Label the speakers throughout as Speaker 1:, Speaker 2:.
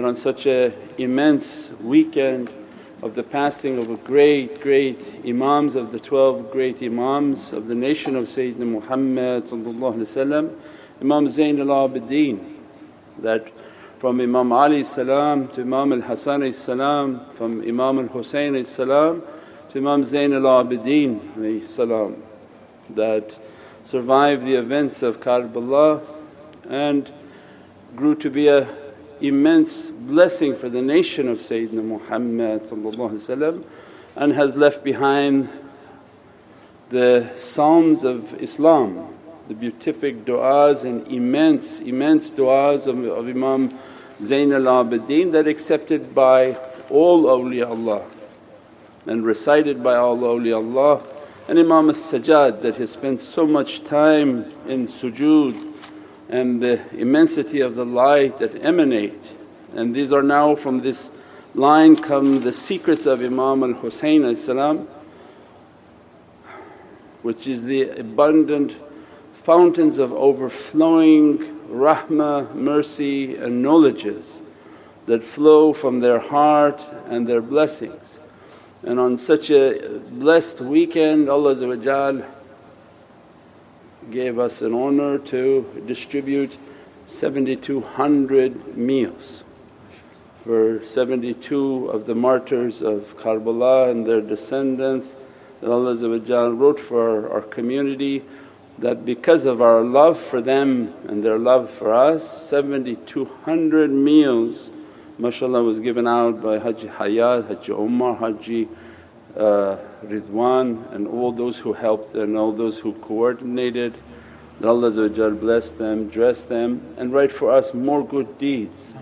Speaker 1: that on such a immense weekend of the passing of a great, great Imams of the 12 great Imams of the nation of Sayyidina Muhammad Imam Zain al-Abidin that from Imam Ali salam to Imam al-Hasan salam, from Imam al-Husayn salam to Imam Zain al-Abidin salam that survived the events of Karbala and grew to be a immense blessing for the nation of Sayyidina Muhammad and has left behind the Psalms of Islam, the beatific du'as and immense, immense du'as of, of Imam Zain al Abidin that accepted by all awliyaullah and recited by all awliyaullah. And Imam as-Sajjad that has spent so much time in sujood and the immensity of the light that emanate. And these are now from this line come the secrets of Imam al Husayn which is the abundant fountains of overflowing rahmah, mercy and knowledges that flow from their heart and their blessings. And on such a blessed weekend Allah gave us an honour to distribute 7200 meals for 72 of the martyrs of Karbala and their descendants. That Allah wrote for our, community that because of our love for them and their love for us 7200 meals mashallah was given out by Haji Hayat, Haji Umar, Haji uh, Ridwan and all those who helped and all those who coordinated. That Allah bless them, dress them and write for us more good deeds.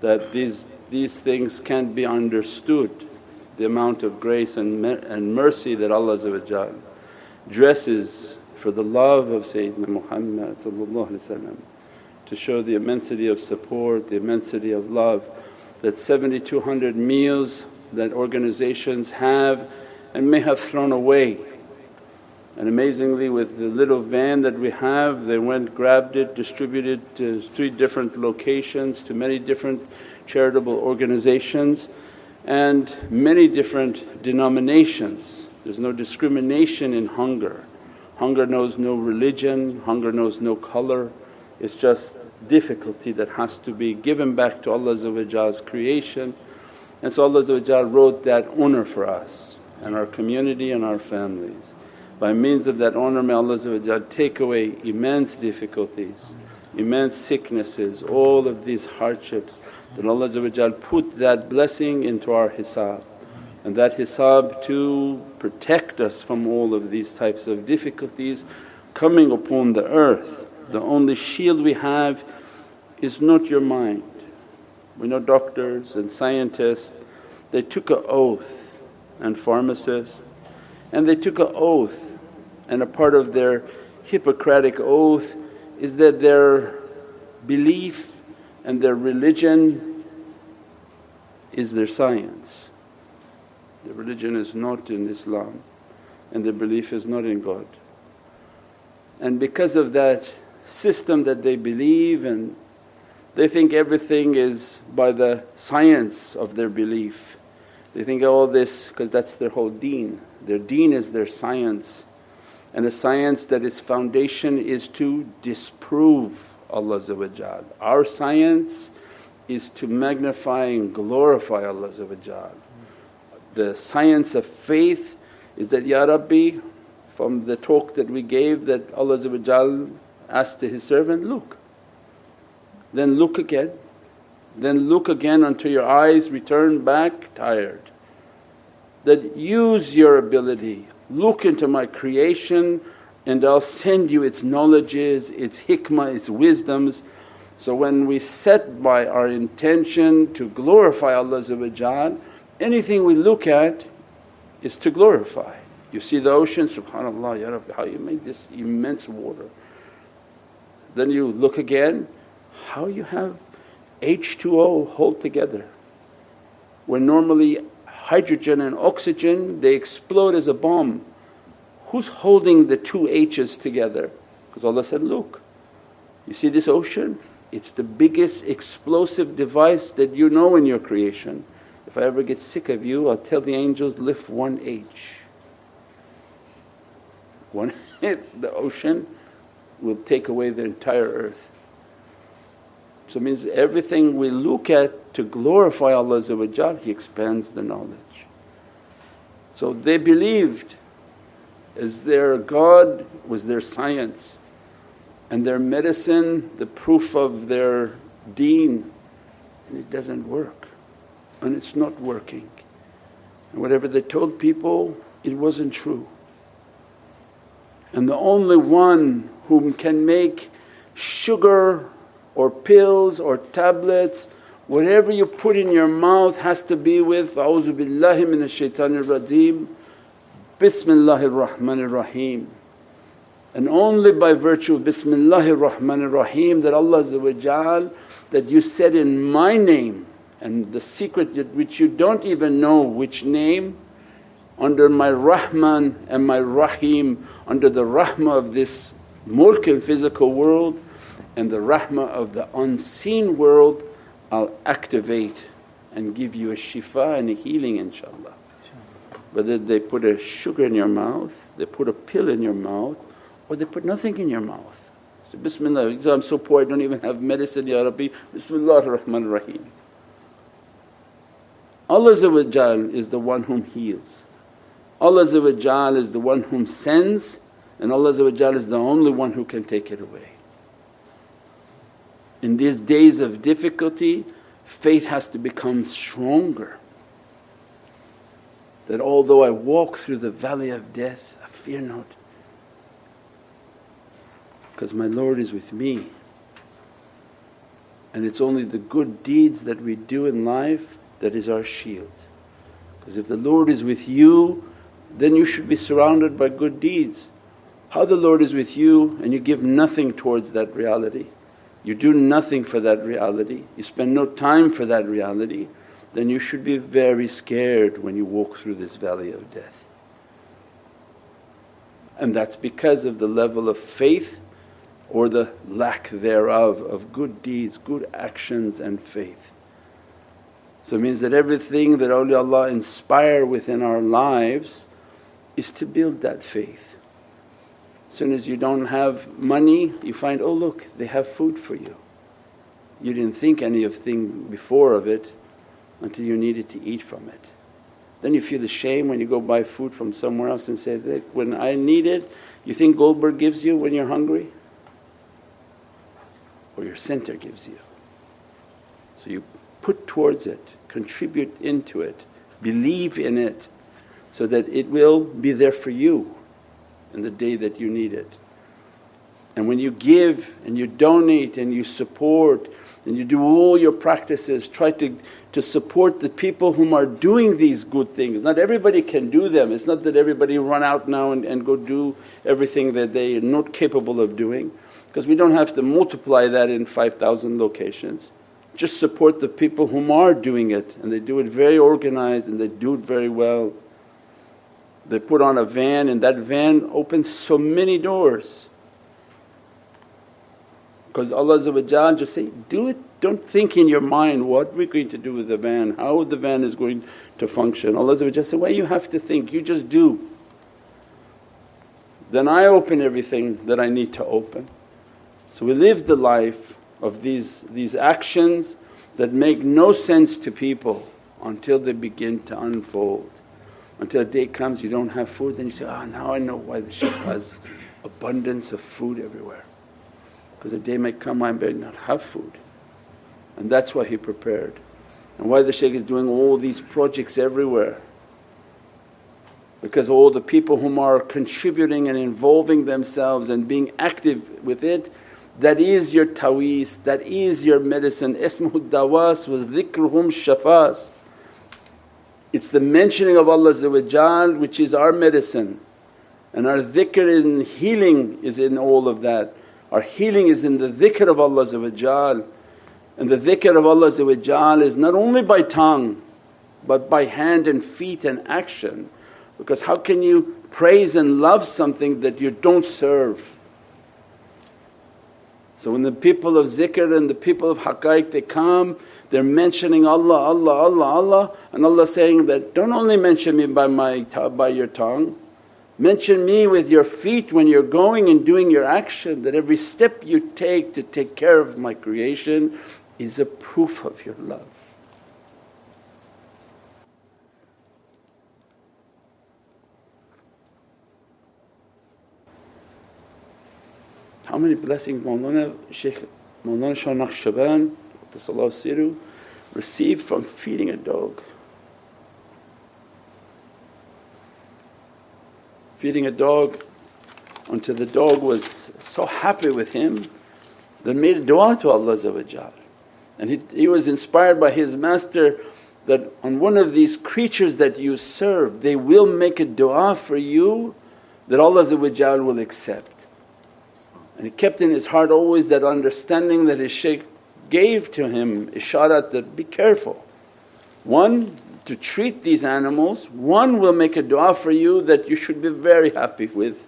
Speaker 1: That these, these things can't be understood, the amount of grace and, and mercy that Allah dresses for the love of Sayyidina Muhammad to show the immensity of support, the immensity of love that 7,200 meals that organizations have and may have thrown away. And amazingly with the little van that we have they went grabbed it, distributed to three different locations to many different charitable organizations and many different denominations. There's no discrimination in hunger. Hunger knows no religion, hunger knows no colour, it's just difficulty that has to be given back to Allah's creation and so Allah wrote that honour for us and our community and our families. By means of that honour may Allah take away immense difficulties, immense sicknesses, all of these hardships that Allah put that blessing into our hisab and that hisab to protect us from all of these types of difficulties coming upon the earth. The only shield we have is not your mind, we know doctors and scientists, they took an oath and pharmacists and they took an oath and a part of their Hippocratic oath is that their belief and their religion is their science. Their religion is not in Islam and their belief is not in God. And because of that system that they believe and they think everything is by the science of their belief. They think all this because that's their whole deen. Their deen is their science. And a science that its foundation is to disprove Allah Our science is to magnify and glorify Allah The science of faith is that, Ya Rabbi from the talk that we gave that Allah asked to His servant, look. Then look again, then look again until your eyes return back tired. That use your ability, look into my creation and I'll send you its knowledges, its hikmah, its wisdoms. So when we set by our intention to glorify Allah anything we look at is to glorify. You see the ocean, subhanAllah, Ya Rabbi, how you made this immense water. Then you look again, how you have H2O hold together when normally hydrogen and oxygen they explode as a bomb. Who's holding the two H's together? Because Allah said, look, you see this ocean? It's the biggest explosive device that you know in your creation. If I ever get sick of you, I'll tell the angels, lift one H. One the ocean will take away the entire earth. So it means everything we look at to glorify Allah He expands the knowledge. So they believed as their God was their science and their medicine the proof of their deen and it doesn't work and it's not working. And whatever they told people it wasn't true. And the only one whom can make sugar or pills or tablets, whatever you put in your mouth has to be with A'udhu billahi minash shaitanir rajeem, Bismillahir Rahmanir Rahim. And only by virtue of Bismillahir Rahmanir Rahim that Allah that you said in my name and the secret which you don't even know which name under my Rahman and my Rahim under the rahmah of this mulk and physical world and the rahmah of the unseen world I'll activate and give you a shifa and a healing inshaAllah. Whether they put a sugar in your mouth, they put a pill in your mouth or they put nothing in your mouth. So Bismillah, I'm so poor I don't even have medicine Ya Rabbi, Bismillah ar-Rahman ar-Rahim. Allah is the one whom heals. Allah is the one whom sends and Allah is the only one who can take it away. In these days of difficulty faith has to become stronger that although I walk through the valley of death I fear not because my Lord is with me. And it's only the good deeds that we do in life that is our shield. Because if the Lord is with you then you should be surrounded by good deeds. How the Lord is with you and you give nothing towards that reality, you do nothing for that reality, you spend no time for that reality, then you should be very scared when you walk through this valley of death. And that's because of the level of faith or the lack thereof of good deeds, good actions and faith. So it means that everything that awliyaullah inspire within our lives is to build that faith. As soon as you don't have money you find, oh look they have food for you. You didn't think any of thing before of it until you needed to eat from it. Then you feel the shame when you go buy food from somewhere else and say, that when I need it, you think Goldberg gives you when you're hungry? Or your center gives you. So you put towards it, contribute into it, believe in it so that it will be there for you in the day that you need it. And when you give and you donate and you support and you do all your practices, try to, to support the people whom are doing these good things. Not everybody can do them, it's not that everybody run out now and, and go do everything that they are not capable of doing because we don't have to multiply that in 5,000 locations. Just support the people whom are doing it and they do it very organized and they do it very well. They put on a van and that van opens so many doors. Because Allah just say, do it, don't think in your mind what we're going to do with the van, how the van is going to function. Allah say, why you have to think, you just do. Then I open everything that I need to open. So we live the life of these, these actions that make no sense to people until they begin to unfold until a day comes you don't have food then you say, ah oh, now I know why the shaykh has abundance of food everywhere. Because a day might come I may not have food and that's why he prepared. And why the shaykh is doing all these projects everywhere because all the people whom are contributing and involving themselves and being active with it that is your tawis, that is your medicine. Ismuhu dawas wa dhikruhum shafas. It's the mentioning of Allah which is our medicine and our dhikr in healing is in all of that. Our healing is in the dhikr of Allah and the dhikr of Allah is not only by tongue but by hand and feet and action because how can you praise and love something that you don't serve? So when the people of zikr and the people of haqqaiq they come they're mentioning Allah, Allah, Allah, Allah and Allah saying that, don't only mention me by, my, by your tongue, mention me with your feet when you're going and doing your action that every step you take to take care of my creation is a proof of your love. Many blessings Mawlana Shaykh Mawlana Shah Naqshband Siru received from feeding a dog. Feeding a dog until the dog was so happy with him that made a dua to Allah and he, he was inspired by his master that on one of these creatures that you serve they will make a dua for you that Allah will accept. And he kept in his heart always that understanding that his shaykh gave to him isharat that, be careful. One, to treat these animals, one will make a dua for you that you should be very happy with.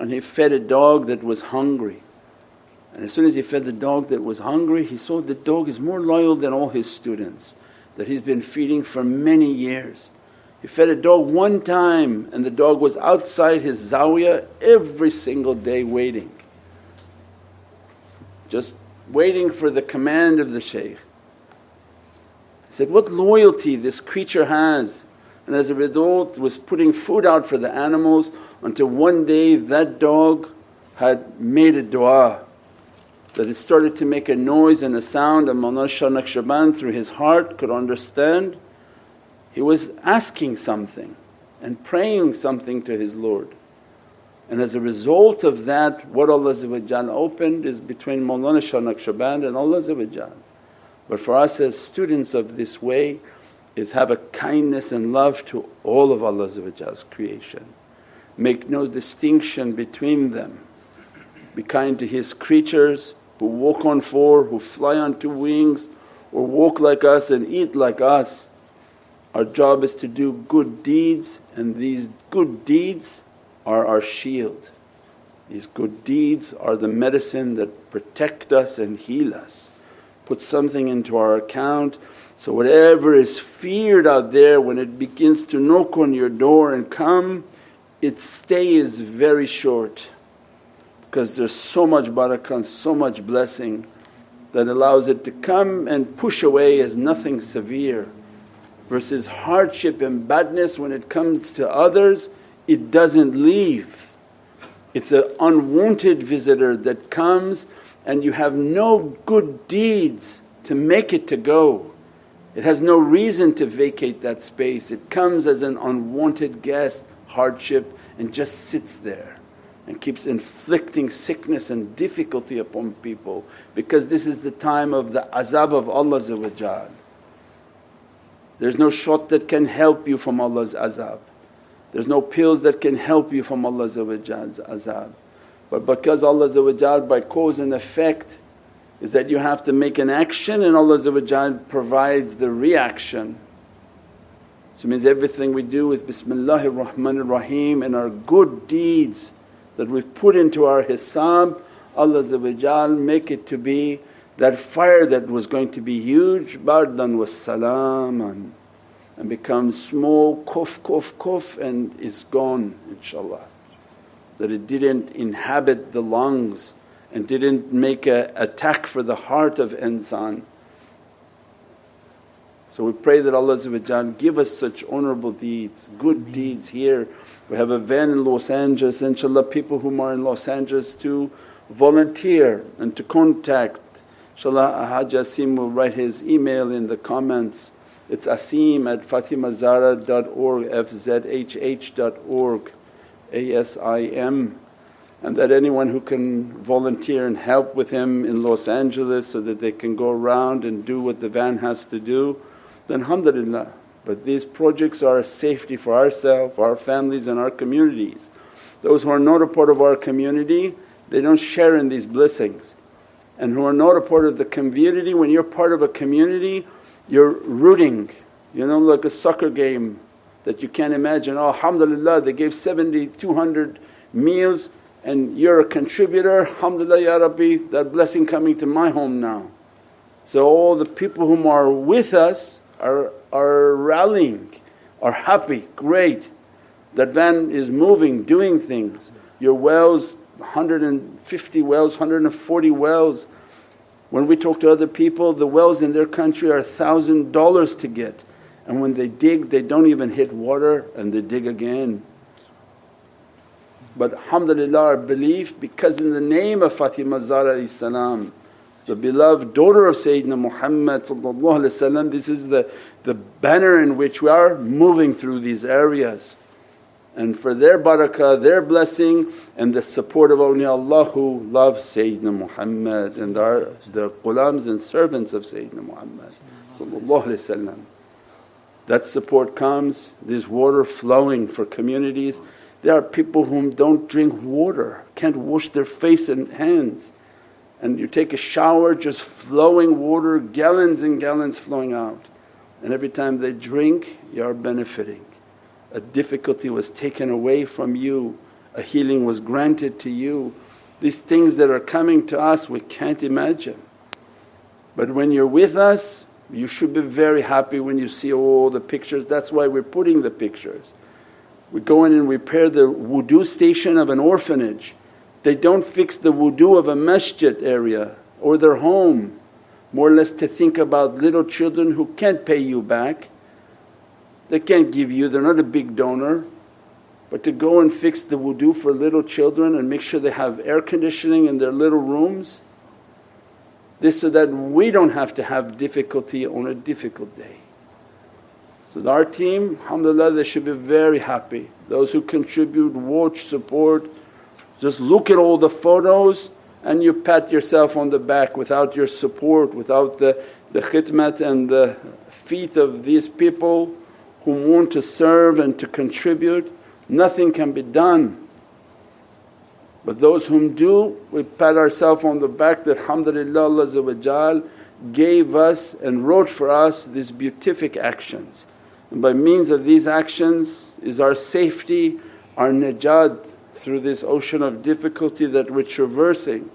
Speaker 1: And he fed a dog that was hungry. And as soon as he fed the dog that was hungry, he saw the dog is more loyal than all his students that he's been feeding for many years. He fed a dog one time and the dog was outside his zawiyah every single day waiting just waiting for the command of the shaykh. He said, What loyalty this creature has and as a result was putting food out for the animals until one day that dog had made a dua that it started to make a noise and a sound and Mawlana Shah Naqshband through his heart could understand. He was asking something and praying something to his Lord. And as a result of that what Allah opened is between Mawlana Shah Naqshband and Allah But for us as students of this way is have a kindness and love to all of Allah's creation. Make no distinction between them. Be kind to His creatures who walk on four, who fly on two wings or walk like us and eat like us. Our job is to do good deeds and these good deeds are our shield. These good deeds are the medicine that protect us and heal us. Put something into our account so whatever is feared out there when it begins to knock on your door and come, its stay is very short because there's so much barakah and so much blessing that allows it to come and push away as nothing severe versus hardship and badness when it comes to others it doesn't leave. It's an unwanted visitor that comes and you have no good deeds to make it to go. It has no reason to vacate that space. It comes as an unwanted guest, hardship and just sits there and keeps inflicting sickness and difficulty upon people because this is the time of the azab of Allah There's no shot that can help you from Allah's azab. There's no pills that can help you from Allah's azab. But because Allah by cause and effect is that you have to make an action and Allah provides the reaction. So it means everything we do with Bismillahir Rahmanir Rahim and our good deeds that we've put into our hisab, Allah make it to be that fire that was going to be huge, bardan was salaman and becomes small, kuf, kuf, kuf and is gone inshaAllah. That it didn't inhabit the lungs and didn't make a attack for the heart of insan. So we pray that Allah give us such honourable deeds, good deeds here. We have a van in Los Angeles, inshaAllah people whom are in Los Angeles to volunteer and to contact. InshaAllah Haj Asim will write his email in the comments it's asim at fatimazara.org, fzhh.org, A-S-I-M and that anyone who can volunteer and help with him in Los Angeles so that they can go around and do what the van has to do, then alhamdulillah. But these projects are a safety for ourselves, our families and our communities. Those who are not a part of our community they don't share in these blessings and who are not a part of the community, when you're part of a community you're rooting, you know like a soccer game that you can't imagine, oh alhamdulillah they gave 70, 200 meals and you're a contributor, alhamdulillah ya Rabbi that blessing coming to my home now. So all the people whom are with us are, are rallying, are happy, great. That van is moving, doing things. Your wells 150 wells, 140 wells. When we talk to other people the wells in their country are $1,000 to get and when they dig they don't even hit water and they dig again. But alhamdulillah our belief because in the name of Fatima Zahra salam the beloved daughter of Sayyidina Muhammad this is the, the banner in which we are moving through these areas. And for their barakah, their blessing and the support of awliyaullah who love Sayyidina Muhammad and are the gulams and servants of Sayyidina Muhammad That support comes, there's water flowing for communities. There are people whom don't drink water, can't wash their face and hands and you take a shower just flowing water, gallons and gallons flowing out. And every time they drink you are benefiting. A difficulty was taken away from you, a healing was granted to you. These things that are coming to us we can't imagine. But when you're with us you should be very happy when you see all the pictures, that's why we're putting the pictures. We go in and repair the wudu station of an orphanage they don't fix the wudu of a masjid area or their home, more or less to think about little children who can't pay you back. They can't give you, they're not a big donor. But to go and fix the wudu for little children and make sure they have air conditioning in their little rooms, this so that we don't have to have difficulty on a difficult day. So our team alhamdulillah they should be very happy. Those who contribute, watch, support, just look at all the photos and you pat yourself on the back without your support, without the, the khidmat and the feet of these people who want to serve and to contribute, nothing can be done. But those whom do, we pat ourselves on the back that alhamdulillah Allah gave us and wrote for us these beatific actions. And by means of these actions is our safety, our najat through this ocean of difficulty that we're traversing.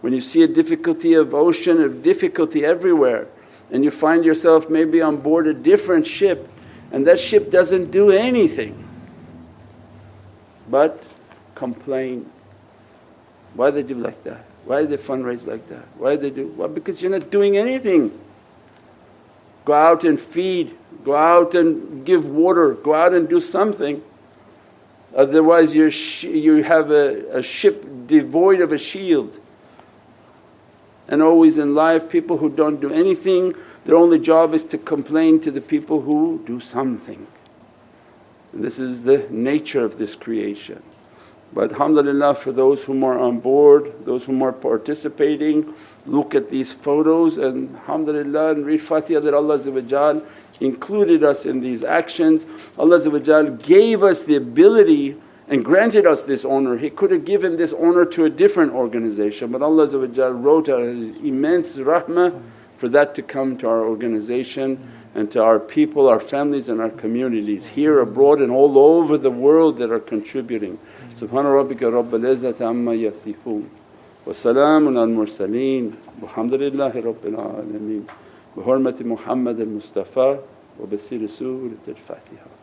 Speaker 1: When you see a difficulty of ocean of difficulty everywhere and you find yourself maybe on board a different ship and that ship doesn't do anything but complain. Why they do like that? Why they fundraise like that? Why they do? Well because you're not doing anything. Go out and feed, go out and give water, go out and do something otherwise you you have a, a ship devoid of a shield. And always in life people who don't do anything their only job is to complain to the people who do something. And this is the nature of this creation. But alhamdulillah for those whom are on board, those whom are participating, look at these photos and alhamdulillah and read Fatiha that Allah included us in these actions. Allah gave us the ability and granted us this honour. He could have given this honour to a different organization but Allah wrote out His immense rahmah for that to come to our organization and to our people, our families and our communities here, abroad and all over the world that are contributing. Subhana rabbika rabbil izzati amma yasifoon wa salaamun al mursaleen walhamdulillahi rabbil alameen bi hurmati Muhammad al-Mustafa wa bi siri Surat al-Fatiha.